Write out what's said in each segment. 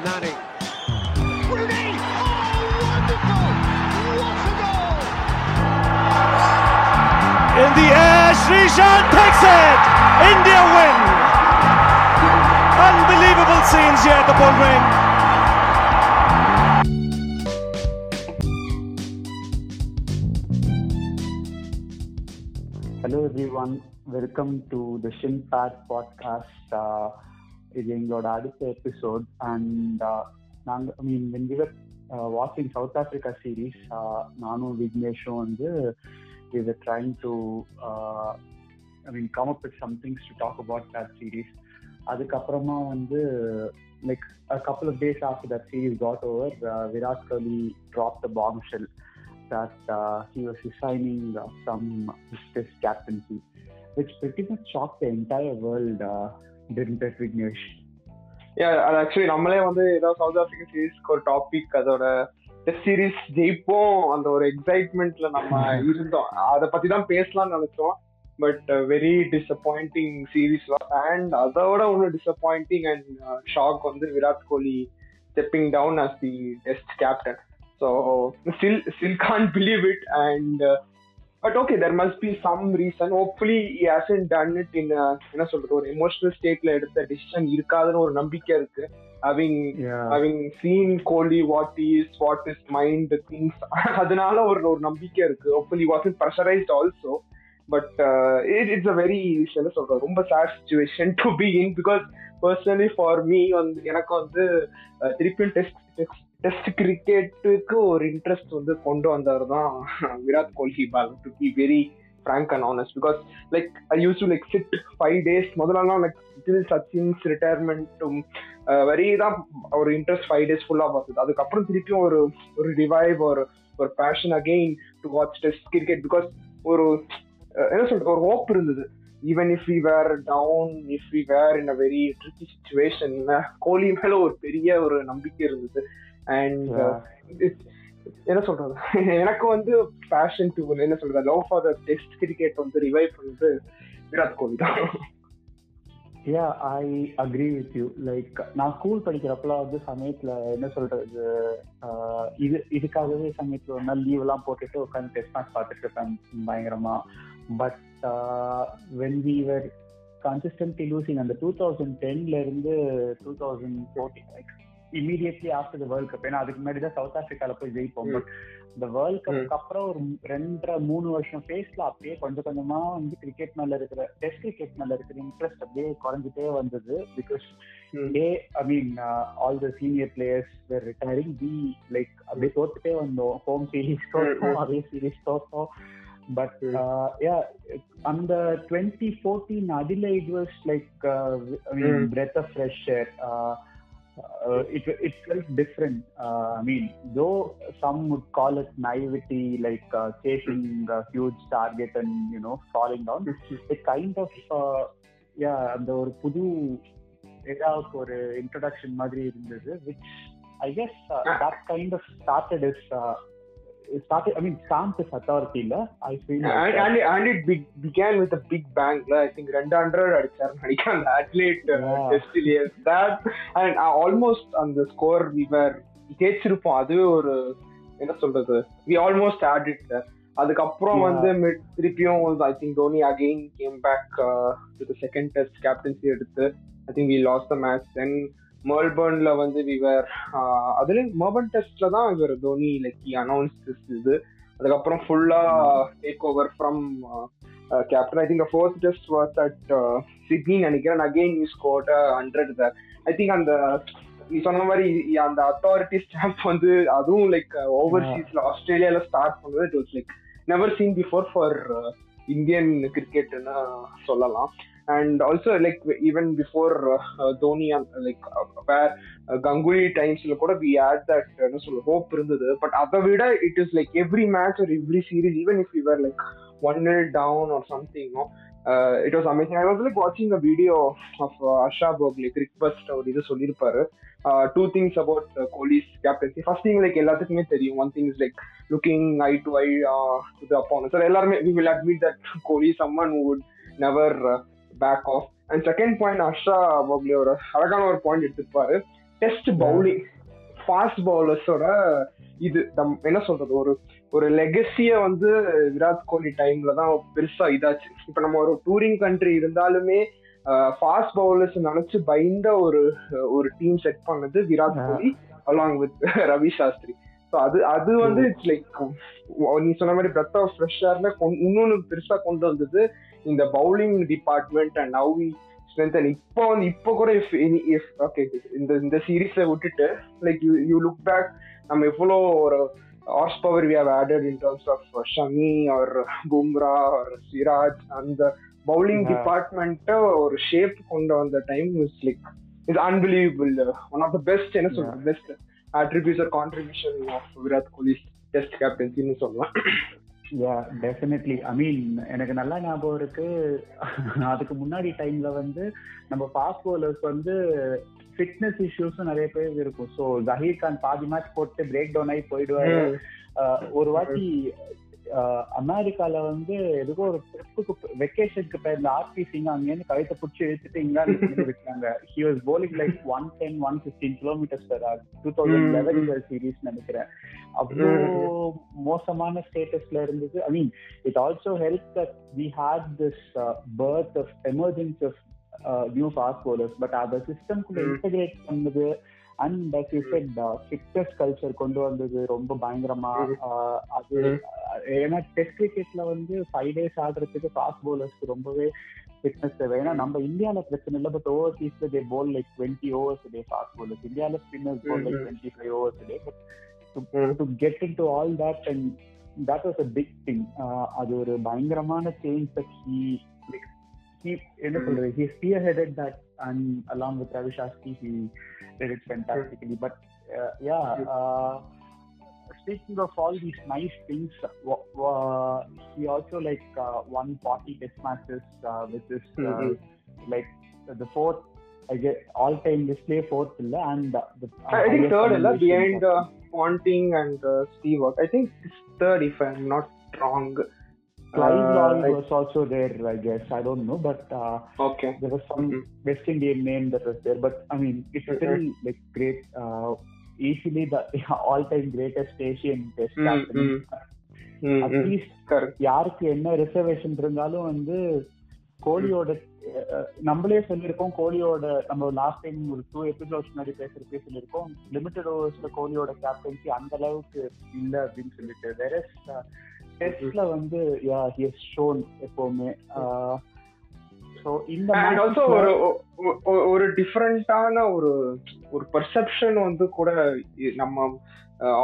Nani. Rooney! Oh, wonderful! What a goal! In the air, Srishan takes it! India win! Unbelievable scenes here at the Bull Ring. Hello everyone, welcome to the Shin Pad podcast. Uh, இது எங்களோட அடுத்த episode and நாங்கள் I mean when we were வாட்சிங் South Africa series நானும் விக்னேஷும் வந்து இது trying to I mean come up with some things to talk about that series அதுக்கப்புறமா வந்து like couple of days after that series got over Virat Kohli drop the bombshell that uh, he was resigning uh, some his captaincy, which pretty much shocked the entire world, uh, didn't it, Vignesh? அது actually நம்மளே வந்து ஏதோ south African சீரீஸ்க்கு ஒரு topic அதோட test series ஜெயிப்போம். அந்த ஒரு எக்ஸைட்மெண்ட்ல நம்ம இருந்தோம். அதை பத்தி தான் பேசலாம்னு நினைச்சோம். But very disappointing series and அதோட ஒன்று டிசப்பாயிண்டிங் அண்ட் ஷாக் வந்து Virat Kohli stepping down as the test captain So still still can't believe it. And uh, but okay there must be some reason. Hopefully he hasn't done it in a என்ன சொல்றது ஒரு emotional ஸ்டேட்ல எடுத்த decision இருக்காதுன்னு ஒரு நம்பிக்கை இருக்கு. Yeah. having seen Kohli what is what is mind things அதனால ஒரு ஒரு நம்பிக்கை இருக்கு. Hopefully he wasn't pressurized also. But it's a very என்ன சொல்றது ரொம்ப sad situation to be in because personally for me வந்து எனக்கு வந்து அஹ், திருப்பியும் டெஸ்ட் டெஸ்ட் டெஸ்ட் கிரிக்கெட்டுக்கு ஒரு இன்ட்ரெஸ்ட் வந்து கொண்டு வந்தவர் தான் விராட் கோலி பால் to be very frank and honest because like I use to like sit five days முதல்லாம் லைக் டில் சச்சின்ஸ் ரிட்டையர்மெண்ட்டும் வெரி தான் ஒரு இன்ட்ரெஸ்ட் ஃபைவ் டேஸ் ஃபுல்லாக பார்த்தது அதுக்கப்புறம் திருப்பியும் ஒரு ஒரு ரிவைவ் ஒரு ஒரு passion again to watch test cricket because ஒரு uh, என்ன சொல்றது ஒரு ஹோப் இருந்தது. Even if we were down if we were in a very tricky situation Kohli மேல ஒரு பெரிய ஒரு நம்பிக்கை இருந்தது. And Yeah. என்ன சொல்றது எனக்கு வந்து பேஷன் டு என்ன சொல்றது love for the test cricket வந்து ரிவைவ் பண்ணது விராட் கோலி தான் Yeah, I agree with you. Like நான் ஸ்கூல் படிக்கிறப்பலாம் வந்து சமயத்துல என்ன சொல்றது ஆஹ் இது இதுக்காகவே சமயத்துல ஒரு நாள் லீவ் எல்லாம் போட்டுட்டு உட்காந்து டெஸ்ட் மேட்ச் பார்த்துட்டு இருப்பேன் பயங்கரமா but when we were consistently losing அந்த டூ தௌசண்ட் டென்ல இருந்து two thousand fourteen like immediately after the world cup ஏன்னா அதுக்கு முன்னாடி தான் சவுத் ஆப்பிரிக்கால போய் ஜெயிப்போம். பட் இந்த வேர்ல்ட். கப்புக்கு அப்புறம் ஒரு ரெண்டரை மூணு வருஷம் ஃபேஸ்ல அப்படியே கொஞ்சம் கொஞ்சமா வந்து கிரிக்கெட் மேல இருக்கிற டெஸ்ட் கிரிக்கெட் மேல இருக்கிற இன்ட்ரெஸ்ட் அப்படியே குறைஞ்சிட்டே வந்தது. Because a I mean all the senior players retiring be like அப்படியே தோத்துட்டே வந்தோம். ஹோம் சீரீஸ் தோத்தோம் அதே சீரீஸ் தோத்தோம். பட். யா அந்த டுவெண்ட்டி ஃபோர்டீன் அதில் it was like. Breath of fresh air it it felt different. Uh, I mean, though some would call it naivety, like uh, chasing a huge target and you know falling down. It kind of uh, yeah, அந்த ஒரு புது ஏதாவது ஒரு introduction மாதிரி இருந்தது which I guess uh, that kind of started as uh, it started. I mean, stamped as authority, இல்ல? I feel. like and, and, and it be, began with a big bang I think ரெண்டு hundred அடிச்சார் நினைக்கிறேன் Adelaide. டெஸ்ட்லயே that and almost அந்த score we were ஜெயிச்சிருப்போம் அதுவே ஒரு என்ன சொல்றது வி ஆல்மோஸ்ட் ஆட் இட் அதுக்கப்புறம். வந்து mid- திருப்பியும் I think Dhoni again came back to second test captaincy எடுத்து I think we loss the match then மெல்பர்ன்ல வந்து விவர் அதுல மெல்பர்ன் டெஸ்ட்ல தான் இவர் தோனி லைக் அனௌன்ஸ் இது. அதுக்கப்புறம் ஃபுல்லா take over from captain I think fourth test was at Sydney நினைக்கிறேன். Again you scored hundred there I think அந்த நீ சொன்ன மாதிரி அந்த அத்தாரிட்டி ஸ்டாம்ப் வந்து அதுவும் லைக் ஓவர்சீஸ்ல ஆஸ்திரேலியால ஸ்டார்ட் பண்ணது. It was like never seen before for Indian கிரிக்கெட்னு சொல்லலாம். And also like even before Dhoni like were Ganguly டைம்ஸ்ல கூட வி ஆட் தட் என்ன சொல்ல ஹோப் இருந்தது. பட் அதை விட it is like every match ஒரு every series even if you like one nil down or something it was amazing I was like வாட்சிங் a video of Harsha Bhogle first ஒரு இது சொல்லியிருப்பாரு. Two things about Kohli's captaincy first thing like எல்லாத்துக்குமே தெரியும். One thing is like looking I to I to the sir எல்லாருமே we will admit that Kohli someone would never back off and second point Harsha Bhogle ஒரு அழகான ஒரு point எடுத்துருப்பாரு. Test bowling fast பவுலர்ஸோட இது நம் என்ன சொல்றது ஒரு ஒரு லெகசிய வந்து விராட் கோலி டைம்ல தான் பெருசா இதாச்சு. இப்ப நம்ம ஒரு டூரிங் கண்ட்ரி இருந்தாலுமே ஃபாஸ்ட் பவுலர்ஸ் நினைச்சு பயந்த ஒரு ஒரு டீம் செட் பண்ணது Virat Kohli along with Ravi Shastri. So அது அது வந்து இட்ஸ் லைக் நீ சொன்ன மாதிரி பிரத் ஆஃப் ஃப்ரெஷ்ஷார்ல இன்னொன்னு பெருசா கொண்டு வந்தது இந்த bowling department and now strengthen இப்போ வந்து இப்போ கூட இஃப் இஃப் ஓகே இந்த இந்த சீரீஸை விட்டுட்டு like you you look back நம்ம எவ்வளோ ஒரு horsepower we have added in terms of Shami or Bumrah or Siraj அந்த பவுலிங் டிபார்ட்மெண்ட்டை ஒரு ஷேப் கொண்டு வந்த time is like is unbelievable one of the best என்ன சொல்றது best attributes or contribution of Virat Kohli test கேப்டன்சின்னு சொல்லலாம். Yeah definitely I mean எனக்கு நல்லா ஞாபகம் இருக்கு. அதுக்கு முன்னாடி டைம்ல வந்து நம்ம ஃபாஸ்ட் பவுலர்ஸ் வந்து ஃபிட்னஸ் இஷ்யூஸும் நிறைய பேர் இருக்கும். ஸோ ஜஹீர் கான் பாதி மேட்ச் போட்டு பிரேக் டவுன் ஆகி போயிடுவாரு. ஒரு வாட்டி அமெரிக்கால வந்து எதுக்கோ ஒரு ட்ரிப்புக்கு வெக்கேஷனுக்கு போயிருந்த ஆர்பி சிங் அங்கேருந்து கழுத்தை பிடிச்சி இழுத்துட்டு இங்கிலாந்து விட்டாங்க he was bowling like one ten one fifteen kilometres two thousand eleven series நினைக்கிறேன். அவ்வளோ மோசமான ஸ்டேட்டஸ்ல இருந்தது. I mean it also help that we had this birth of emergency of new fast bowlers but அதை சிஸ்டம்குள்ள இன்டகிரேட் பண்ணது. And like you set fitness culture கொண்டு வந்தது ரொம்ப பயங்கரமா. அது ஏன்னா டெஸ்ட் கிரிக்கெட்ல வந்து ஃபைவ் டேஸ் ஆடுறதுக்கு ஃபாஸ்ட் பவுலர்ஸ்க்கு ரொம்பவே ஃபிட்னஸ் தேவை. ஏன்னா நம்ம இந்தியாவில் பிரச்சனை இல்லை but ஓவர்சீஸ்ல they bowl like twenty overs day fast bowlers இந்தியாவில் spinners bowl like twenty five overs day but to get in to all that and that was a big thing அது ஒரு பயங்கரமான சேஞ்ச் தட் ஹீ he என்ன சொல்றது he spearheaded that and along with Ravi Shastri he did it fantastically but uh, yeah uh, speaking of all these nice things uh, he also like uh, won 40 test matches uh, with this uh, mm-hmm. like the fourth I guess all time display fourth illa and uh, the, uh, I think third illa behind uh, Ponting and uh, Steve I think it's third if I'm not wrong Clive Lloyd uh, was also there, I guess. I don't know, but uh, okay, there was some mm-hmm. West Indian name that was there. But I mean, it's mm-hmm. still like great, uh, easily the all-time greatest Asian Test captain. Mm-hmm. At least யாருக்கு என்ன reservation இருந்தாலும் வந்து கோலியோட நம்மளே சொல்லியிருக்கோம் கோலியோட நம்ம last time ஒரு two episodes முன்னாடி பேசுறப்பே சொல்லியிருக்கோம் லிமிடெட் ஓவர்ஸ்ல கோலியோட கேப்டன்சி அந்த அளவுக்கு இல்லை அப்படின்னு சொல்லிட்டு வேற டெஸ்ட்ல வந்து யா ஹி ஷோன் எப்பவுமே ஸோ இந்த ஆல்சோ ஒரு ஒரு டிஃப்ரெண்டான ஒரு ஒரு பர்செப்ஷன் வந்து கூட நம்ம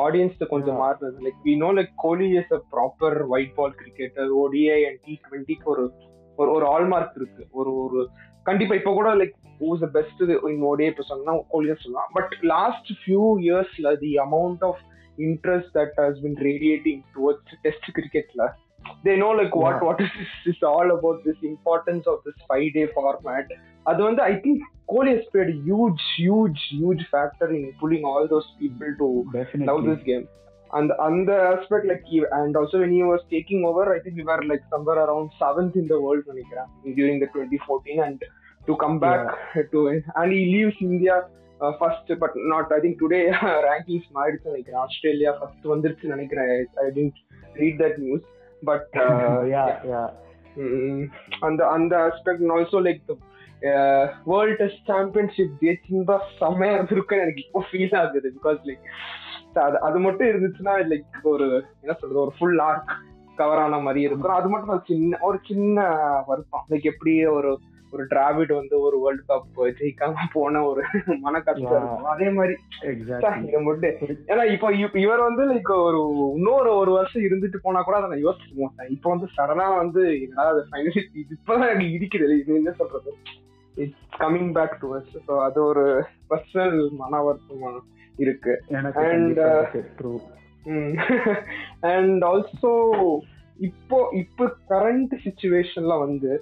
ஆடியன்ஸ் கொஞ்சம் மாறுறது like we know like Kohli is a proper white ball cricketer ODI and T டுவெண்ட்டிக்கு ஒரு ஒரு ஒரு ஆல்மார்க் இருக்கு. ஒரு ஒரு கண்டிப்பா இப்போ கூட like who's best in ODI இப்போ சொன்னா கோலி சொல்லலாம். பட் லாஸ்ட் ஃபியூ இயர்ஸ்ல the amount of interest that has been radiating towards test cricket la they know like what yeah. what is this is all about this importance of this five day format அது வந்து I think Kohli has played a huge huge huge factor in pulling all those people to Definitely. love this game and அந்த aspect like he, and also when he was taking over i think we were like somewhere around seventh in the world நினைக்கிறேன் during the 2014 and to come back yeah. to and he leaves india first but not I think today rankings மாறிடுச்சு நினைக்கிறேன். Australia first வந்துருச்சு நினைக்கிறேன். I tend read that news but அந்த அந்த aspect also like world test championship ஜெயிச்சிருந்தா செம்மையா இருந்திருக்குன்னு எனக்கு இப்போ ஃபீல் ஆகுது. பிகாஸ் லைக் அது அது மட்டும் இருந்துச்சுன்னா லைக் ஒரு என்ன சொல்றது ஒரு ஃபுல் ஆர்க் கவர் ஆன மாதிரி இருக்கும். அது மட்டும் சின்ன ஒரு சின்ன வருத்தம். லைக் எப்படி ஒரு ஒரு டிராவிட் வந்து ஒரு வேர்ல்ட் கப் ஜெயிக்காம போன ஒரு மன கஷ்டம் இருக்கும். அதே மாதிரி இதை மட்டும். ஏன்னா இப்போ இவர் வந்து லைக் ஒரு இன்னொரு ஒரு வருஷம் இருந்துட்டு போனா கூட அதை நான் யோசிச்சு மாட்டேன். இப்போ வந்து சடனா வந்து என்னடா ஃபைனலி இப்பதான் எனக்கு இருக்குது இது என்ன சொல்றது? It's coming back to us so அது ஒரு பர்சனல் மன வருத்தமா இருக்கு. அண்ட் அண்ட் ஆல்சோ இப்போ இப்போ கரண்ட் சுச்சுவேஷன்ல வந்து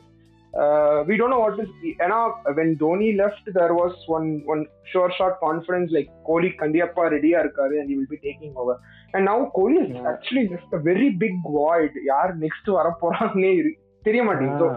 uh, we don't know what is ஏன்னா when Dhoni left there was one one sure shot confidence like Kohli கண்டிப்பா ரெடியா இருக்காரு and he will be taking over. And now Kohli is yeah. actually just a very big void. யார் next வர போறாங்கன்னே தெரிய மாட்டேங்குது.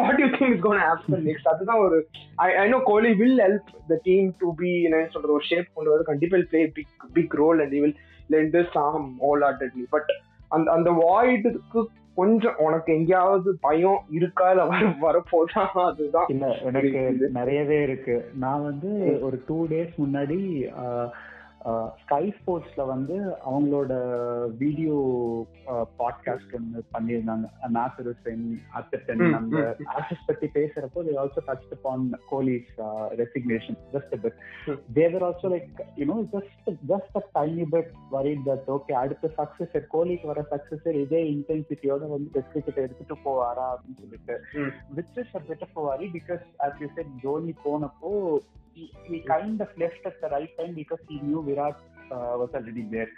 What you think is gonna happen next அதுதான் ஒரு I I know Kohli will help the team to be என்ன சொல்றது ஒரு ஷேப் கொண்டு வந்து கண்டிப்பா play big big role and will lend some all ஆர்டட்லி but அந்த அந்த வாய்டுக்கு கொஞ்சம் உனக்கு எங்கேயாவது பயம் இருக்கா இல்ல வர வரப்போதா அதுதான் இல்ல எனக்கு நிறையவே இருக்கு. நான் வந்து ஒரு டூ டேஸ் முன்னாடி ஸ்கை ஸ்போர்ட்ஸ்ல வந்து அவங்களோட வீடியோ பாட்காஸ்ட் ஒன்று பண்ணியிருந்தாங்க. நாசர் ஹுசைன் அத்தன் அந்த ஆஷஸ் பத்தி பேசுறப்போ they also touch upon Kohli's resignation just bit there also like you know just just a tiny bit worried that okay அடுத்த சக்சஸ் கோலிக்கு வர சக்சஸ் இதே இன்டென்சிட்டியோட வந்து டெஸ்ட் கிரிக்கெட் எடுத்துட்டு போவாரா அப்படின்னு சொல்லிட்டு. Which is a bit of worry because as you said Dhoni போனப்போ he, he kind of left at the right time because he knew Virat uh, was already there.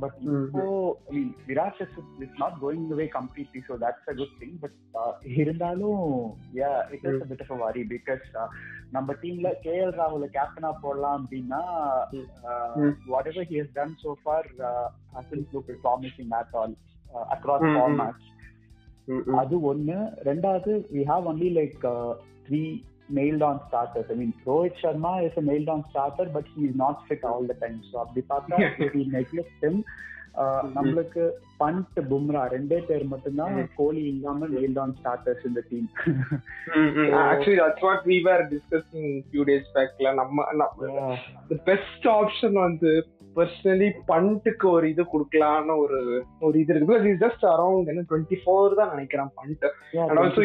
But mm-hmm. so, I mean, Virat is, is not going away completely, so that's a good thing. But இருந்தாலும் yeah, it is a bit of a worry because uh, நம்ம டீம்ல KL ராகுல கேப்டனா போடலாம் அப்படின்னா whatever he has done so far hasn't look promising at all across formats அது ஒன்னு ரெண்டாவது we have only like three nailed on starters. I mean, Rohit Sharma is a nailed on starter, but he is not fit all the time. So, அப்படி பார்த்தா we neglect him. நம்மளுக்கு பண்ட் பும்ரா ரெண்டே பேர் மட்டும்தான் கோலி இல்லாம நெயில்ட் ஆன் ஸ்டார்டர்ஸ் இந்த team actually that's what we were discussing few days பேக்ல நம்ம பெஸ்ட் ஆப்ஷன் வந்து பர்சனலி பண்ட்டுக்கு ஒரு இது கொடுக்கலான்னு ஒரு ஒரு இது இருக்கு. பிகாஸ் இஸ் ஜஸ்ட் அரௌண்ட் என்ன டுவெண்ட்டி ஃபோர் தான் நினைக்கிறேன் Pant and also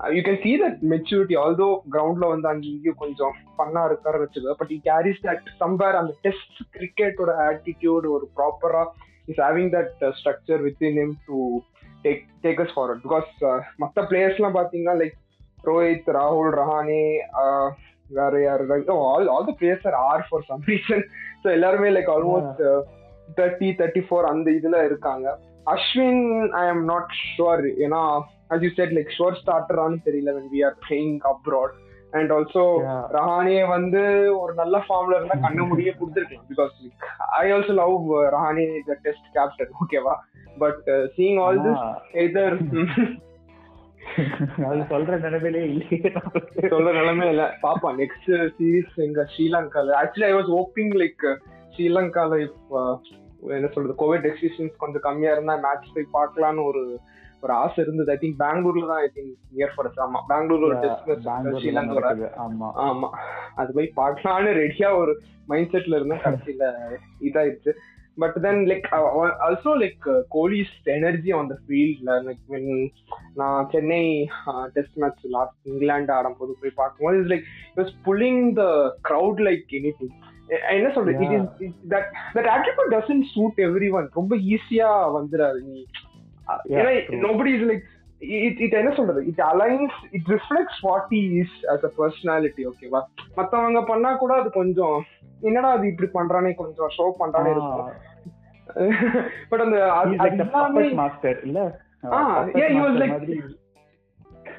you can see that maturity although கிரவுண்ட்ல வந்து அங்கே இங்கேயும் கொஞ்சம் பண்ணா இருக்காரு வச்சுக்கோ but you carries that somewhere அந்த டெஸ்ட் கிரிக்கெட்டோட ஆட்டிடியூட் ஒரு ப்ராப்பரா is having that structure within him to take take us forward because மற்ற பிளேயர்ஸ்லாம் பார்த்தீங்கன்னா லைக் ரோஹித் ராகுல் ரஹானே வேற யார் all all the players are are for some reason so எல்லாருமே like almost thirty thirty four அந்த இதுல இருக்காங்க. Ashwin I am not sure ஏன்னா as you said like sure starter ஆனு தெரியல when we are playing abroad. And also Rahane வந்து ஒரு நல்ல ஃபார்ம்ல இருந்தா கண்ண முடிய கொடுத்துருக்கலாம். Because I also love Rahane the test captain ஓகேவா but seeing all this either அது சொல்ற நிலைமையிலே இல்லையே. சொல்ற நிலைமை இல்ல. பாப்பா நெக்ஸ்ட் சீரீஸ் எங்க ஸ்ரீலங்கால. Actually I was hoping like ஸ்ரீலங்கால இப் என்ன சொல்றது கோவிட் ரெஸ்ட்ரிக்ஷன்ஸ் கொஞ்சம் கம்மியா இருந்தா மேட்ச் போய் பார்க்கலான்னு ஒரு ஒரு ஆசை இருந்தது. ஐ திங்க் பெங்களூர்ல தான் ஐ திங்க் நியர் ஃபார் ஆமா பெங்களூர்ல ஒரு டெஸ்ட் ஸ்ரீலங்கா ஆமா. ஆமா. அது போய் பார்க்கலான்னு ரெடியா ஒரு மைண்ட் செட்ல இருந்தேன். கடைசியில இதாயிடுச்சு. But then like also like Kohli's energy on the ஃபீல்ட்ல லைக் வென் நான் Chennai test match last England ஆடும் போது போய் பார்க்கும்போது is like was pulling the crowd like anything என்ன சொல்றது? It is that that attitude doesn't suit everyone ரொம்ப ஈஸியா வந்துடாது நீ. ஏன்னா nobody is like it it என்ன சொல்றது? It aligns it reflects what is as a personality ஓகேவா மத்தவங்க பண்ணா கூட அது கொஞ்சம் என்னடா அது இப்படி பண்றானே கொஞ்சம் ஷோ பண்றானே இருக்கும். பட் அந்த மாஸ்டர் இல்ல?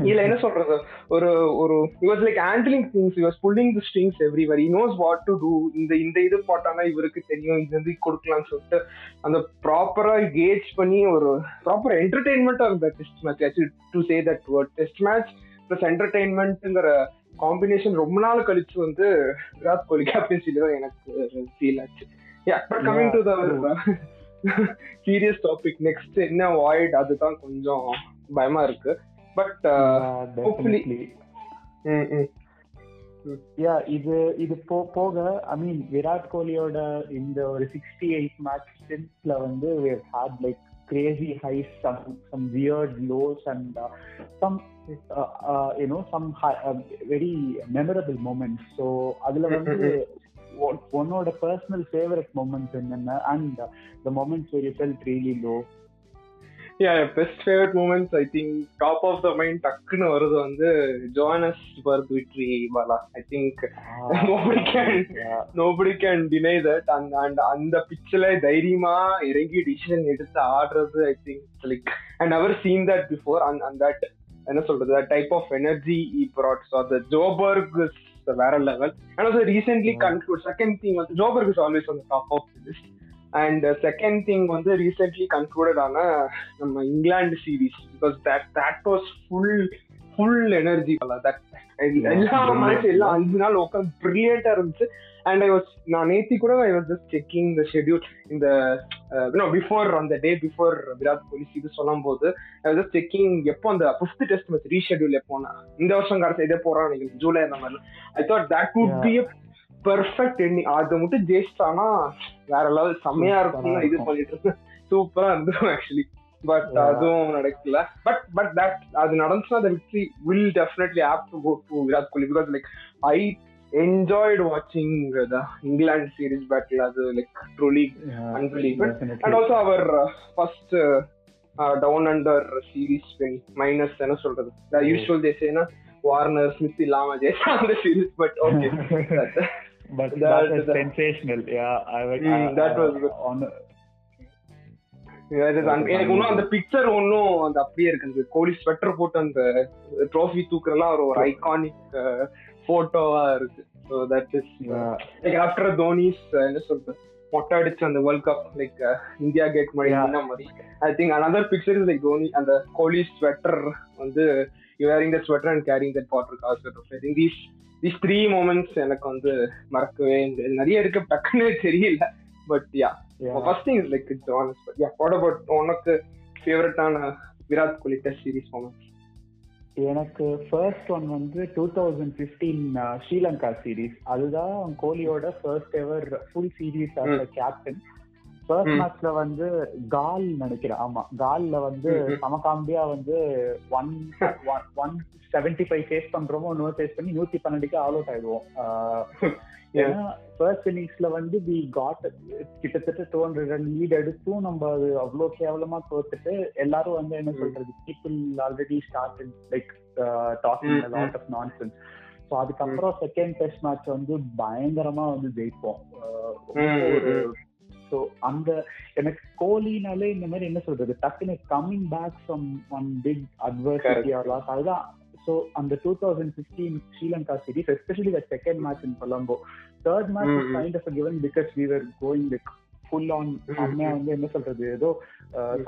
இல்ல என்ன சொல்றது ஒரு ஒரு was like handling things was pulling the strings everywhere he knows what to do இந்த இந்த இது போட்டானா இவருக்கு தெரியும் இது வந்து கொடுக்கலாம்னு சொல்லிட்டு அந்த ப்ராப்பரா கேஜ் பண்ணி ஒரு ப்ராப்பர் என்டர்டைன்மெண்டா இருந்த test match actually to say that word test match plus என்டர்டைன்மெண்ட்ங்கிற combination ரொம்ப நாள் கழிச்சு வந்து விராட் கோலி கேப்டன்சில தான் எனக்கு ஃபீல் ஆச்சு. Yeah but coming to the serious topic next என்ன வாய்ட் அதுதான் கொஞ்சம் பயமா இருக்கு. பட் யா இது இது போ போக ஐ மீன் விராட் கோலியோட இந்த ஒரு சிக்ஸ்டி எயிட் மேட்ச் ஸ்டின்ஸ்ல வந்து had like crazy highs, some some weird lows, and uh, some uh, uh, you know some high, uh, very memorable moments. So அதுல வந்து உன்னோட பர்சனல் ஃபேவரட் மூமெண்ட்ஸ் என்னென்ன? And the moments very felt really low best favourite moments I think top of the mind டக்குன்னு வருது வந்து Johannesburg விட்ரி Bala I think nobody can nobody can deny that அந்த and அந்த பிச்சில் தைரியமா இறங்கி டிசிஷன் எடுத்து ஆடுறது I think like and never seen that before and and that என்ன சொல்றது type of energy he brought so அந்த ஜோபர்க் வேற level and also recently conclude second thing வந்து Joburg is always on top of list and second thing வந்து recently concluded ஆன நம்ம England series because that that was full full energy that எல்லா match எல்லாம் அஞ்சு நாள் உட்காந்து பிரில்லியண்டா இருந்துச்சு. அண்ட் ஐ வாஸ் நான் நேத்தி கூட I was just checking the schedule இந்த பிஃபோர் அந்த டே பிஃபோர் விராட் கோலி இது சொல்லும் போது ஐ வாஸ் ஜஸ்ட் செக்கிங் எப்போ அந்த ஃபிஃப்த் டெஸ்ட் மேட்ச் ரீஷெட்யூல் எப்போனா இந்த வருஷம் கடைசி இதே போறான் ஜூலை அந்த மாதிரி. I thought that would be perfect எண்ணிங் அது மட்டும் ஜெயிச்சிட்டானா வேற லெவல் செம்மையா இருக்கும். இது பண்ணிட்டு இருந்தேன். சூப்பரா இருந்துரும் ஆக்சுவலி பட் அதுவும் நடக்கல. பட் பட் தட் அது நடந்துச்சுன்னா the victory will definitely have to go to Virat Kohli because like I enjoyed வாட்சிங் த இங்கிலாந்து சீரீஸ் பேட்டில் அது like truly unbelievable and also our first down under series win minus என்ன சொல்றது. Usual தேசேனா Warner Smith இல்லாம ஜெயிச்சா அந்த series but okay But That- that was that- sensational. Yeah, I would. Mm, I- that was I- good. on எனக்கு இன்னும் அந்த picture ஒன்னும் அந்த அப்படியே இருக்கு அந்த கோலி ஸ்வெட்டர் போட்டு அந்த ட்ரோஃபி தூக்குறலாம் ஒரு ஒரு ஐகானிக் போட்டோவா இருக்கு so that is. Like after Dhoni's என்ன சொல்றது மொட்டை அடிச்ச அந்த world cup like India gate மாதிரி மாதிரி I think another picture is like Dhoni அந்த கோலி ஸ்வெட்டர் வந்து wearing the sweater and carrying that water I think these these three moments எனக்கு வந்து மறக்கவே நிறைய இருக்கு டக்குன்னு தெரியல. But yeah Yeah. First thing is like it's honest but yeah what about உனக்கு ஃபேவரட்டான Virat Kohli test series moment எனக்கு ஃபர்ஸ்ட் ஒன் வந்து two thousand fifteen Sri Lanka series அதுதான் கோலியோட first ever full series as a captain first. மேட்ச்ல வந்து கால் நினைக்கிறேன். ஆமா. கால்ல வந்து. சமகாம்பியா வந்து one one seventy five chase பண்றோமோ நோ சேஸ் பண்ணி நூத்தி பன்னெண்டுக்கு ஆல் அவுட் ஆயிடுவோம். ஏன்னா ஃபர்ஸ்ட் இன்னிங்ஸ்ல வந்து வி காட் கிட்டத்தட்ட டூ ஹண்ட்ரட் ரன் லீட் எடுத்தும் நம்ம அது அவ்வளோ கேவலமா தோத்துட்டு எல்லாரும் வந்து என்ன. சொல்றது people already start like talking lot of nonsense so அதுக்கப்புறம் செகண்ட் டெஸ்ட் மேட்ச் வந்து பயங்கரமா வந்து ஜெயிப்போம். ஸோ அந்த எனக்கு கோலினாலே இந்த மாதிரி என்ன சொல்றது டக்குனு coming back from one big adversity or loss அதுதான். ஸோ அந்த two thousand fifteen Sri Lanka series especially the second match in Colombo third match. Kind of given because we were going like full on அம்மையா. வந்து என்ன சொல்றது ஏதோ அஹ்,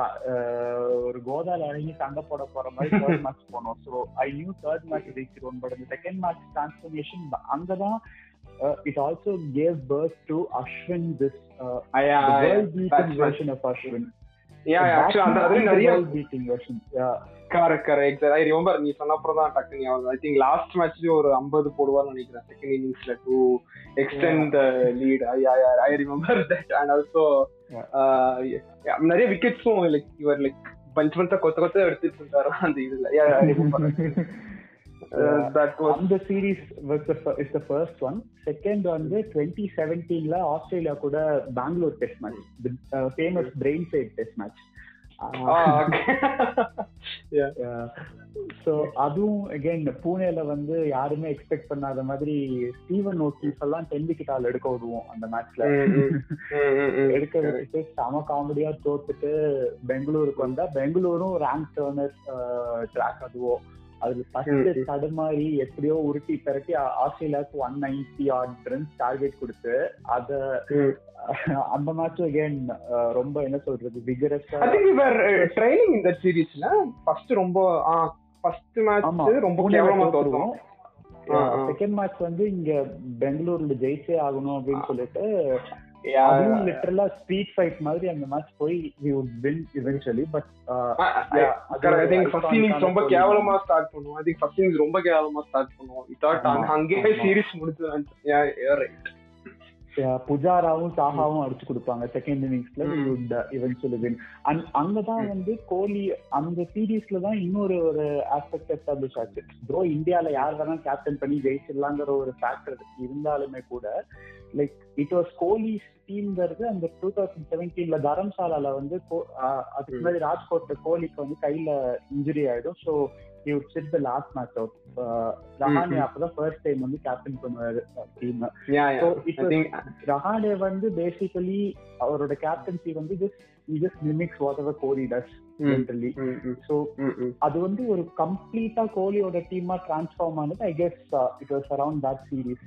ஒரு கோதால இறங்கி சண்டை போட போற மாதிரி தேர்ட் மேட்ச் போனோம். So I knew third match ஜெயிச்சிருவோம் but அந்த செகண்ட் மேட்ச் டிரான்ஸ்ஃபர்மேஷன் அங்கதான் it also gave birth to Ashwin this Yeah, world beating batsman. Version of Ashwin yeah actually அந்த அதுல நிறைய world beating version correct correct I remember நீ சொன்னப்பறம் தான் டக்கு ஞாபகம் ஐ திங்க் லாஸ்ட் மேட்ச்லயும் ஒரு 50 போடுவார்னு நினைக்கிறேன் second இன்னிங்ஸ்ல to extend the lead I remember that and also நிறைய விக்கெட்ஸும் லைக் இவர் லைக் பஞ்ச் பஞ்சா கொத்த கொத்த எடுத்துட்டு இருந்தாரு அந்த இதுல. அந்த series is the first one second வந்து டுவெண்ட்டி செவன்டீன்ல ஆஸ்திரேலியா கூட Bangalore test match famous brain fade test match so அதுவும் அகைன் பூனேல வந்து யாருமே எக்ஸ்பெக்ட் பண்ணாத மாதிரி ஸ்டீவன் ஓக்கீஸ் எல்லாம் டென் விக்கெட் ஆல் எடுக்க விடுவோம் அந்த மேட்ச்ல எடுக்க வச்சுட்டு செம காமெடியா தோத்துட்டு பெங்களூருக்கு வந்தா பெங்களூரும் ரேங்க் டேர்னர் ட்ராக் அதுவும் அதுல ஃபர்ஸ்ட். தடுமாறி எப்படியோ உருட்டி பெரட்டி ஆஸ்திரேலியாவுக்கு one ninety odd runs target கொடுத்து அத அந்த மேட்ச் அகைன் ரொம்ப என்ன சொல்றது விகரஸா ட்ரைனிங் இந்த சீரீஸ்ல ஃபர்ஸ்ட் ரொம்ப ஃபர்ஸ்ட் மேட்ச் ரொம்ப கேவலமா ஆ. செகண்ட் மேட்ச் வந்து இங்க பெங்களூர்ல ஜெயிச்சே ஆகணும் அப்படின்னு சொல்லிட்டு அதுவும். லிட்டரலா ஸ்ட்ரீட் ஃபைட் மாதிரி அந்த மேட்ச் போய் we would win eventually but I think first innings ரொம்ப கேவலமா ஸ்டார்ட் பண்ணுவோம். ஐ திங்க் ஃபர்ஸ்ட் இன்னிங்ஸ் ரொம்ப கேவலமா ஸ்டார்ட் பண்ணுவோம். இதாட் ஆமா, அங்கேயே. சீரிஸ் முடிச்சு ரைட் புஜாராவும் சாஹாவும் அடிச்சு கொடுப்பாங்க. செகண்ட் இன்னிங்ஸ்ல இவென்ச்சுவலி வின் அண்ட் அங்கதான். வந்து கோலி அந்த சீரீஸ்ல தான் இன்னொரு ஒரு ஆஸ்பெக்ட் எஸ்டாப்ளிஷ் ஆச்சு. ப்ரோ இந்தியால யார் வேணா கேப்டன் பண்ணி ஜெயிச்சிடலாங்கிற ஒரு ஃபேக்டர் இருந்தாலுமே கூட லைக் இட் வாஸ் கோலி டீம்ங்கிறது அந்த டூ தௌசண்ட் செவன்டீன்ல தரம்சாலால வந்து அதுக்கு. முன்னாடி ராஜ்கோட்ல கோலிக்கு வந்து கையில இன்ஜுரி ஆயிடும். So sit the last match out. Uh, Rahane. அப்பதான் ஃபர்ஸ்ட் டைம் வந்து கேப்டன் பண்ணுவாரு டீம் was- think ரஹானே வந்து பேசிக்கலி அவரோட கேப்டன்சி வந்து just just mimics whatever Kohli does. Generally mm. அது வந்து ஒரு கம்ப்ளீட்டா கோலியோட டீமா டிரான்ஸ்ஃபார்ம் ஆனது I guess it was around that series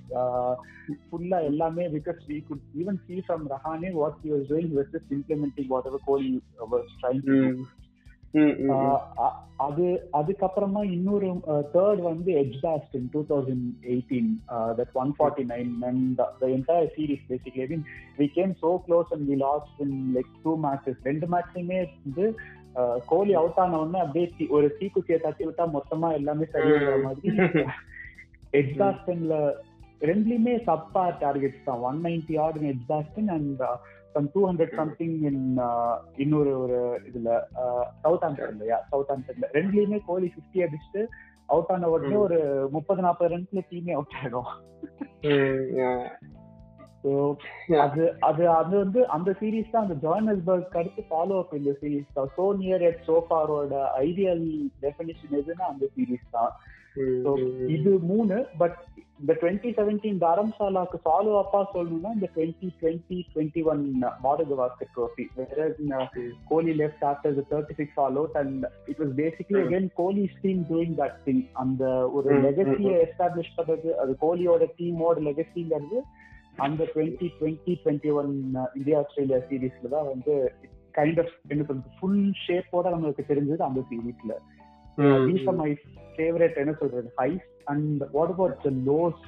ஃபுல்லா எல்லாமே because we could even see from Rahane what he was doing was just implementing whatever Kohli was trying அது அதுக்கப்புறமா இன்னொரு தேர்ட் வந்து Edgbaston in two thousand eighteen that one forty nine and the entire series basically mean we came so close and we lost in like two matches ரெண்டு மேட்ச்லயுமே வந்து கோலி out ஆன உடனே அப்படியே ஒரு தீக்குச்சியை தட்டி விட்டா மொத்தமா எல்லாமே சரியாகிற மாதிரி. எட்ஜ் பாஸ்டன்ல ரெண்டுலயுமே சப்பா டார்கெட்ஸ் தான். One ninety odd Edgbaston and some two hundred something in இன்னொரு ஒரு இதுல சவுத் ஆம்டன்ல சவுத் ஆம்டன்ல ரெண்டுலயுமே கோலி ஃபிஃப்டி அடிச்சுட்டு அவுட் ஆன உடனே. ஒரு முப்பது நாற்பது ரன்ஸ்ல டீமே அவுட் ஆயிடும். அது அது அது வந்து அந்த சீரீஸ் தான் அந்த ஜோஹனஸ்பர்க் அடுத்து ஃபாலோ அப் இந்த சீரீஸ் தான் சோ நியர் எட் சோ ஃபாரோட ஐடியல் டெஃபினிஷன் எதுன்னா அந்த சீரீஸ் தான். இது மூணு பட் இந்த டுவெண்ட்டி செவன்டீன் தரம்சாலாக்கு ஃபாலோ அப்பா சொல்லணும்னா இந்த twenty twenty twenty one Border Gavaskar trophy Kohli left after thirty six all out and it was basically. Again Kohli team doing that thing அந்த ஒரு லெகசியை எஸ்டாப்ளிஷ் பண்றது அது கோலியோட டீமோட லெகசிங்கிறது அந்த twenty twenty twenty one India Australia சீரீஸ்ல தான் வந்து கைண்ட் ஆஃப் என்ன சொல்றது ஃபுல் ஷேப்போட நம்மளுக்கு தெரிஞ்சது அந்த சீரீஸ்ல தீஸ் ஆர் மை. ஃபேவரட் என்ன சொல்றது highs and what about lows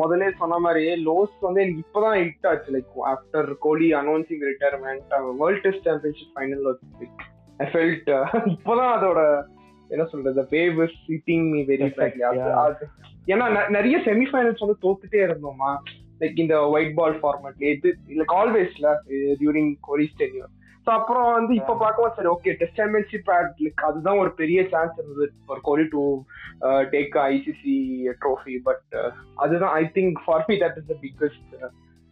முதல்ல சொன்ன மாதிரி லோஸ் வந்து எனக்கு இப்பதான் ஹிட் ஆச்சு like after Kohli announcing retirement world test championship final I felt இப்பதான் அதோட என்ன சொல்றது wave is hitting me very ஏன்னா நிறைய செமிஃபைனல்ஸ் வந்து தோத்துட்டே இருந்தோமா லைக் இந்த ஒயிட் பால் ஃபார்மேட்ல இது லைக் ஆல்வேஸ்ல டியூரிங் கோலிஸ் டென்யூர் ஸோ அப்புறம் வந்து இப்போ பார்க்கும்போது சரி ஓகே டெஸ்ட் சாம்பியன்ஷிப் லைக் அதுதான் ஒரு பெரிய சான்ஸ் இருந்தது. For Kohli to take ICC trophy but அதுதான் I think for me that is the biggest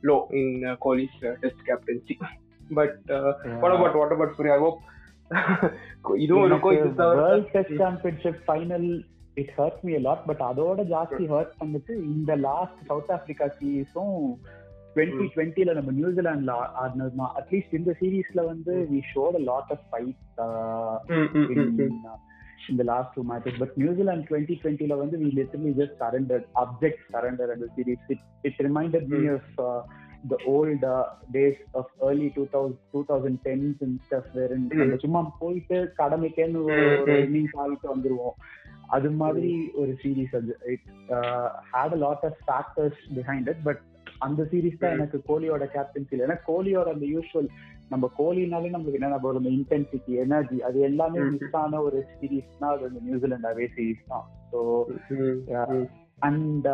low in Kohli's test captaincy but what about what about Surya hope இதுவும் இருக்கும் இது தவிர world test championship final it hurt me lot but அதோட ஜாஸ்தி hurt பண்ணிட்டு இந்த last South Africa சீரீஸும் twenty டுவெண்ட்டில நம்ம நியூசிலாந்துல ஆடினது தான் அட்லீஸ்ட் இந்த சீரீஸ்ல வந்து we showed lot of fight hmm, hmm, hmm, ம். last two matches. But New Zealand 2020 la வந்து object surrender in the series. It, it reminded me Mm. of uh, the old uh, days of early 2000, 2010s and stuff wherein Mm. நம்ம சும்மா போயிட்டு கடமைக்கேன்னு Mm, ஒரு mm. Innings ஆகிட்டு வந்துருவோம் அது மாதிரி ஒரு சீரீஸ் அது it had a lot of factors behind it but அந்த சீரீஸ் தான். எனக்கு கோலியோட கேப்டன்சில ஏன்னா கோலியோட அந்த யூஸ்வல் நம்ம கோலினாலே நம்மளுக்கு என்ன நம்ம அந்த இன்டென்சிட்டி எனர்ஜி அது எல்லாமே. மிஸ் ஆன ஒரு சீரீஸ்னா அது அந்த நியூசிலாந்து அவே சீரீஸ் தான் ஸோ ம், Yeah. ம். அண்ட்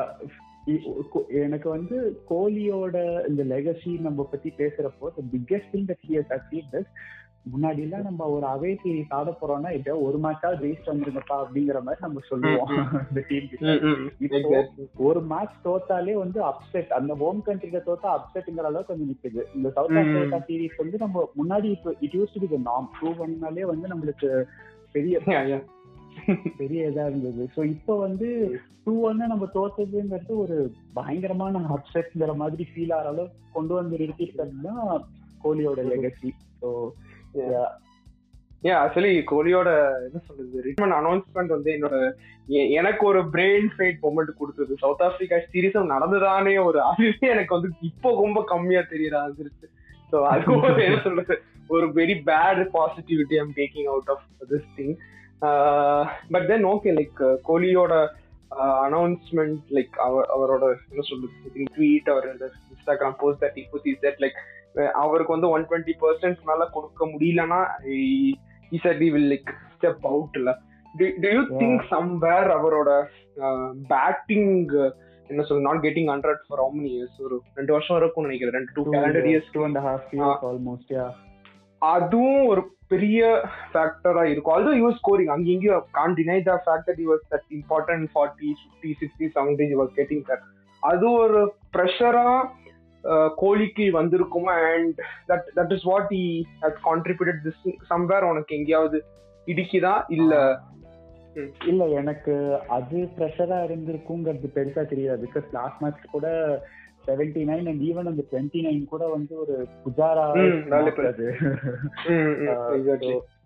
எனக்கு வந்து கோலியோட இந்த லெகசி நம்ம பத்தி பேசுறப்போ the biggest thing that he has achieve முன்னாடி எல்லாம் நம்ம ஒரு அவே சீரீஸ் ஆட போறோம்னா எப்படியோ ஒரு மேட்சா ஜெயிச்சு வந்துருங்கப்பா அப்படிங்கிற மாதிரி நம்ம சொல்லுவோம். இந்த டீம். இப்போ. ஒரு மேட்ச் தோத்தாலே வந்து அப்செட் அந்த ஹோம் கண்ட்ரில தோத்தா அப்செட்ங்கிற அளவுக்கு வந்து நிக்குது. இந்த சவுத். ஆப்பிரிக்கா சீரீஸ் வந்து நம்ம முன்னாடி இப்போ இட் யூஸ் டு பி நாம் ப்ரூவ் பண்ணாலே வந்து நம்மளுக்கு பெரிய. பெரிய இதா இருந்தது. சோ இப்போ வந்து டூ ஒன்னு நம்ம தோத்ததுங்கிறது ஒரு பயங்கரமான அப்செட்ங்கிற மாதிரி ஃபீல் ஆகிற அளவுக்கு கொண்டு வந்து நிறுத்திட்டதுன்னா கோலியோட லெகசி ஸோ ஏன் ஆக்சுவலி கோலியோட என்ன சொல்றது? ரிட்மெண்ட் அனௌன்ஸ்மெண்ட் வந்து என்னோட எனக்கு ஒரு பிரெயின் ஃபைட் மொமெண்ட் கொடுத்தது. சவுத் ஆப்பிரிக்கா சீரீஸும் நடந்ததானே ஒரு அதுவே எனக்கு வந்து இப்போ ரொம்ப கம்மியா தெரியற ஆரம்பிச்சிருச்சு ஸோ அதுவும் ஒரு என்ன சொல்றது? ஒரு very bad positivity I'm taking out of this thing but then okay like கோலியோட announcement like அவர் அவரோட என்ன சொல்றது? Tweet our Instagram post that is that like அவருக்கு வந்து ஒன் டுவெண்ட்டி பர்சன்ட் மேல கொடுக்க முடியலன்னா he will like step out இல்ல you Yeah. think somewhere அவரோட பேட்டிங் என்ன சொல்ல not getting hundred for how many years ஒரு ரெண்டு வருஷம் இருக்கும்னு நினைக்கிறேன். ரெண்டு two calendar years two and half years almost yeah அதுவும் ஒரு பெரிய ஃபேக்டரா இருக்கும். He was scoring அங்க இங்கேயும் can't deny the fact that he was that important 40 50 60 70 he was getting that. அது ஒரு ப்ரெஷரா கோலிக்கு வந்திருக்குமா and that that is what he has contributed this somewhere உனக்கு எங்கேயாவது இடிக்குதா? இல்ல? இல்ல எனக்கு அது ப்ரெஷரா இருந்திருக்குங்கிறது பெருசா தெரியாது. பிகாஸ் லாஸ்ட் மேட்ச் கூட செவன்டி நைன் அண்ட் ஈவன் அந்த டுவெண்ட்டி நைன் கூட வந்து ஒரு Pujara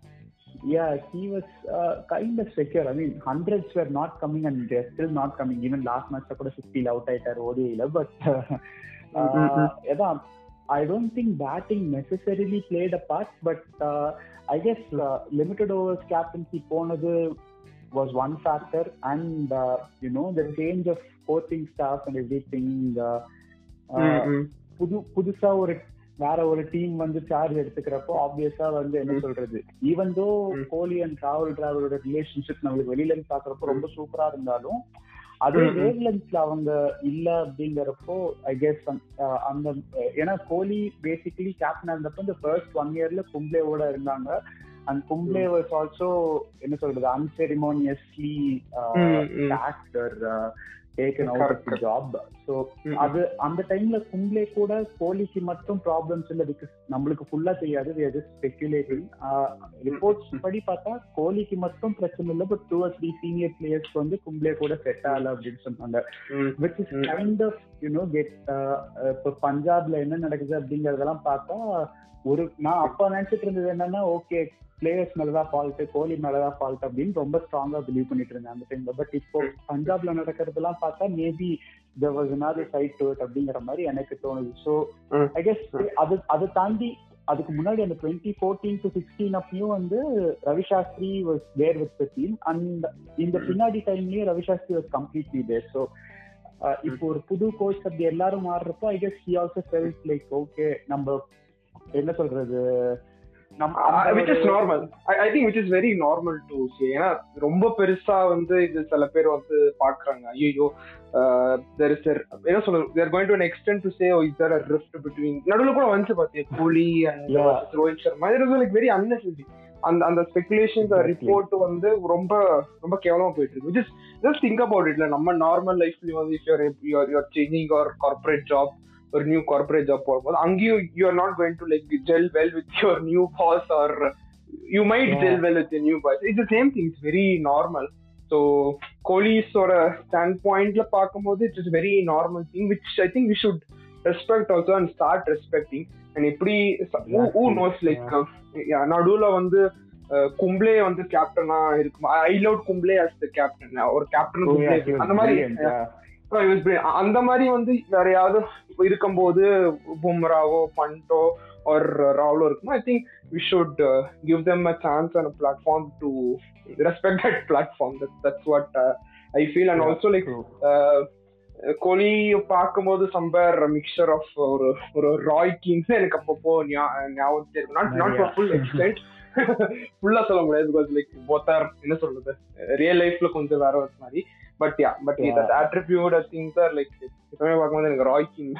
yeah he was uh, kind of secure. I mean hundreds were not coming and they're still not coming. Even last match கூட 50 அவுட் ஆயிட்டார் ஓடிஐல but அதான் think batting necessarily played a part, but uh, I guess uh, limited overs captaincy போனது and uh, you know the change of coaching staff and everything. Uh, uh, புது புதுசா ஒரு வேற ஒரு டீம் வந்து சார்ஜ் எடுத்துக்கிறப்போ ஆப்வியஸா வந்து என்ன சொல்றது ஈவன் தோ கோலி அண்ட் ராகுல் டிராவலோட ரிலேஷன்ஷிப் நம்மளுக்கு வெளியில இருந்து பாக்குறப்போ ரொம்ப சூப்பரா இருந்தாலும் அதே வேவ் லென்ஸ்ல அவங்க இல்ல அப்படிங்கிறப்போ ஐ கெஸ் அந்த ஏன்னா கோலி பேசிக்கலி கேப்டன் இருந்தப்போ இந்த ஃபர்ஸ்ட் ஒன் இயர்ல கும்ப்ளேவோட இருந்தாங்க. அண்ட் கும்ப்ளே வாஸ் ஆல்சோ என்ன சொல்றது unceremoniously actor taken out of the job so அது அந்த டைம்ல கும்ப்ளே கூட கோலிக்கு மட்டும் ப்ராப்ளம்ஸ் இல்லை பிகாஸ் நம்மளுக்கு ஃபுல்லா தெரியாது. வி ஆர் ஜஸ்ட் ரிப்போர்ட்ஸ் படி பார்த்தா கோலிக்கு மட்டும் பிரச்சனை இல்லை but two or three senior பிளேயர்ஸ்க்கு வந்து கும்ப்ளே கூட செட் ஆகல அப்படின்னு சொன்னாங்க. Which is kind of you know get இப்போ பஞ்சாப்ல என்ன நடக்குது அப்படிங்கறதெல்லாம் பார்த்தா ஒரு நான் அப்ப நினைச்சிட்டு இருந்தது என்னன்னா ஓகே பிளேயர்ஸ் மேலதான் ஃபால்ட் கோலி மேலதான் ஃபால்ட் அப்படின்னு ரொம்ப ஸ்ட்ராங்கா பிலீவ் பண்ணிட்டு இருந்தேன் அந்த டைம்ல பட் இப்போ பஞ்சாப்ல நடக்கிறதெல்லாம் பார்த்தா maybe there was another side to it அப்படிங்கிற மாதிரி எனக்கு தோணுது. ஸோ ஐ கெஸ் அது அதை தாண்டி அதுக்கு முன்னாடி அந்த டுவெண்ட்டி ஃபோர்டீன் டு சிக்ஸ்டீன் அப்பயும் வந்து Ravi Shastri was there with team and இந்த பின்னாடி டைம்லயே Ravi Shastri was completely there so இப்போ ஒரு புது கோச் அப்படி எல்லாரும் மாறுறப்போ I guess he also felt like okay நம்ம என்ன சொல்றது? Which is normal I think which is very normal to see ஏன்னா ரொம்ப பெருசா வந்து இது சில பேர் வந்து பாக்குறாங்க ஐயோ தெர் இஸ் என்ன சொல்றது? They're going to extent to say is there rift between நடுவில் கூட வந்து பாத்தியா? Kohli and Rohit Sharma. It is like very unnecessary அந்த அந்த ஸ்பெகுலேஷன்ஸ் ரிப்போர்ட் வந்து ரொம்ப ரொம்ப கேவலமா போயிட்டு இருக்கு. Which is just think about இட்ல நம்ம நார்மல் லைஃப்லயும் வந்து if your your changing or corporate job ஒரு நியூ கார்பரேட் ஜாப் போகும்போது அங்கேயும் you are not going to like gel well with your new boss or you might gel well with new boss it's same thing it's very normal so கோலிஸோட stand பாயிண்ட்ல பார்க்கும்போது it's is very normal thing which I think we should respect also and start respecting and எப்படி who knows like நடுவுல வந்து கும்ப்ளே வந்து கேப்டனா இருக்கும். I love Kumble as the captain ஒரு captain அந்த மாதிரி அந்த மாதிரி வந்து வேற யாராவது இருக்கும்போது பும்ராவோ பண்டோ ஒரு ராவலோ இருக்கும்? I think we should give them a chance and platform to respect that platform that's what I feel and also like Kohli பார்க்கும்போது சம்பேர் மிக்சர் ஆஃப் ஒரு ஒரு ராய் கிங்ஸ் எனக்கு அப்பப்போ ஞாபகத்தில் இருக்கும் நாட் நாட் ஃபுல் எக்ஸ்டென்ட் ஃபுல்லா சொல்ல முடியாது பிகாஸ் லைக் போத்தார் என்ன சொல்றது? ரியல் லைஃப்ல கொஞ்சம் வேற ஒரு மாதிரி. But yeah but that attribute things are like எப்பவுமே பார்க்கும்போது எனக்கு ராய் கிங்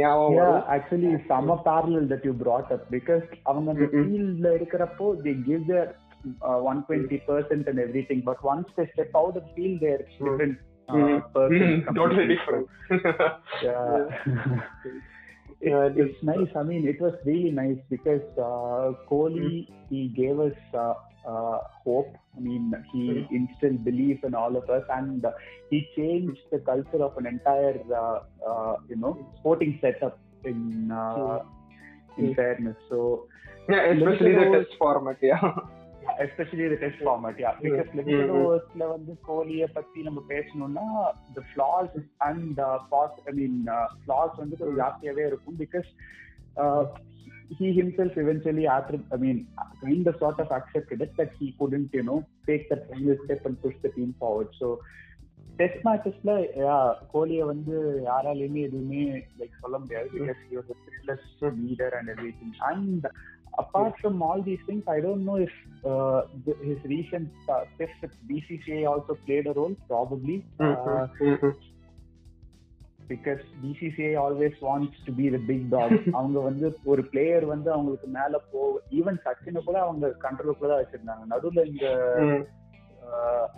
ஞாபகம் actually some parallel that you brought up because அவங்க அந்த ஃபீல்ட்ல இருக்கிறப்போ they give their one twenty percent and everything but once they step out of field they're different totally different. yeah. it, it's nice. I mean, it was really nice because uh, Kohli he gave us uh, uh, hope. I mean, he instilled belief in all of us, and he changed the culture of an entire, you know, sporting setup in in fairness. So yeah, especially the test format. Yeah. Especially the test format yeah because limited ஓவர்ஸ்ல வந்து கோலிய பத்தி நம்ம பேசணும்னா the flaws and pass I mean flaws வந்து கொஞ்சம் ஜாஸ்தியாவே இருக்கும் because he himself eventually after I mean kind of sort of accepted it that he couldn't you know take that final step and push the team forward so test மேட்சஸ்ல கோலிய வந்து யாராலையுமே எதுவுமே like சொல்ல முடியாது because he was fitness leader and everything and apart from all these things, I don't know if uh, the, his recent uh, test with BCCI also played Because BCCI always wants to be the big dog. அவங்க வந்து ஒரு player வந்து அவங்களுக்கு மேல போ even சச்சினை கூட அவங்க கண்ட்ரோலுக்குள்ள தான் வச்சிருந்தாங்க நடுவுல இந்த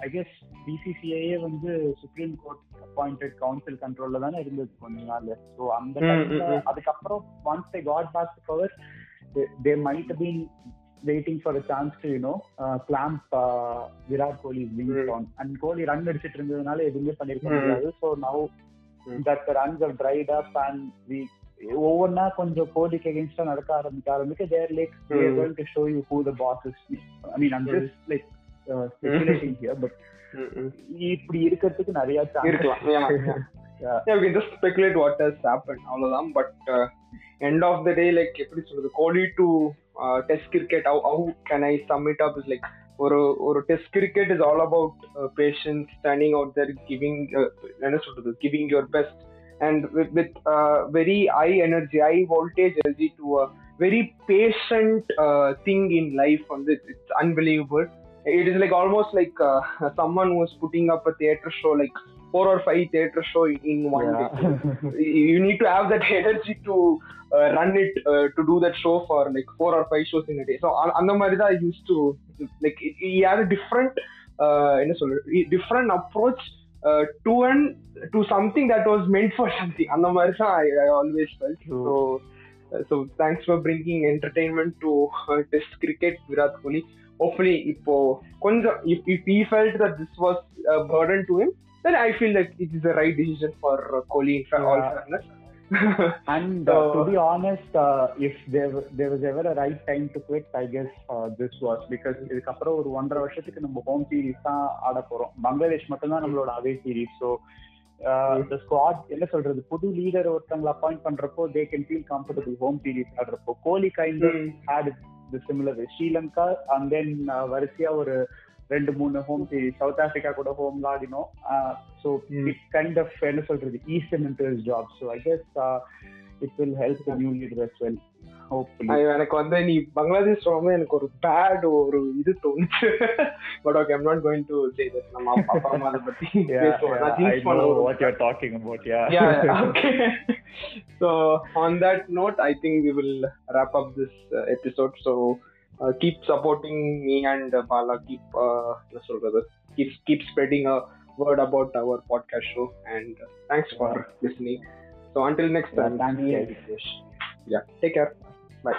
ஐ கெஸ் பிசிசிஐயே வந்து சுப்ரீம் கோர்ட் அப்பாயிண்டட் கவுன்சில் கண்ட்ரோல்ல தானே இருந்தது கொஞ்ச நாள் ஸோ அந்த அதுக்கப்புறம் once they got back power might have been waiting for chance to you know clamp Virat Kohli. On and Kohli run அடிச்சிட்டு இருந்ததுனால எதுவுமே பண்ணிருக்க. முடியாது so now. That runs of dried up and we ஒவ்வொன்னா கொஞ்சம் கோலிக்கு அகேன்ஸ்டா நடக்க ஆரம்பிக்க ஆரம்பிக்க they're like. Going to show you who the boss is I mean I'm. Just like speculating here but. இப்படி இருக்கிறதுக்கு நிறைய இருக்கலாம். Can just speculate what has happened அவ்வளவுதான். But end of the day like எப்படி சொல்றது? Kohli to test cricket how can i sum it up is like ஒரு ஒரு test cricket is all about patience standing out there giving என்ன சொல்றது? Giving your best and with with very high energy high voltage energy to very patient thing in life வந்து it's unbelievable it is like almost like uh, someone who was putting up a theater show like four or five theater show in one day you you need to have that energy to uh, run it uh, to do that show for like four or five shows in a day so on அந்த மாதிரி தான் I used to like he had a different uh, என்ன சொல்றது different approach uh, to an to something that was meant for something அந்த மாதிரி தான் I, I always felt True. so uh, so thanks for bringing entertainment to uh, test cricket Virat Kohli hopefully இப்போ கொஞ்சம் if, if he felt that this was a burden to him then I feel like it is the right decision for uh, Kohli in fa- all Yeah. fairness. And uh, to be honest, uh, if there there was ever a right time to quit, I guess uh, this was because இதுக்கப்புறம் ஒரு ஒன்றரை வருஷத்துக்கு நம்ம home series தான் ஆட போறோம். பங்களாதேஷ் மட்டும்தான் நம்மளோட அவே சீரிஸ் ஸோ இந்த ஸ்குவாட் என்ன சொல்றது புது லீடர் ஒருத்தவங்களை அப்பாயிண்ட் பண்றப்போ they can feel comfortable home series ஆடுறப்போ. Kohli kind. Had the similar Sri Lanka and then வரிசையா ஒரு ரெண்டு மூணு ஹோம் சீரிஸ் சவுத் ஆப்பிரிக்கா கூட ஹோம் ஆடினோம் so Mm. It kind of என்ன சொல்றது eastern into job so I guess it will help the new leader as well hopefully ஐயோ, எனக்கு வந்து நீ பங்களாதேஷ் ரொம்ப எனக்கு ஒரு பேட் ஒரு இது தோணுச்சு but okay I'm not going to say that நம்ம அப்~ அப்புறமா அதை பத்தி பேசுவோம் நான் I jinx பண்ண know ஒரு- what you're talking about. Yeah. yeah, yeah, okay. so on that note, I think we will wrap up keep supporting me and Bala keep என்ன சொல்றது keep keep spreading a word about our podcast show and thanks for listening so until next time yeah take care bye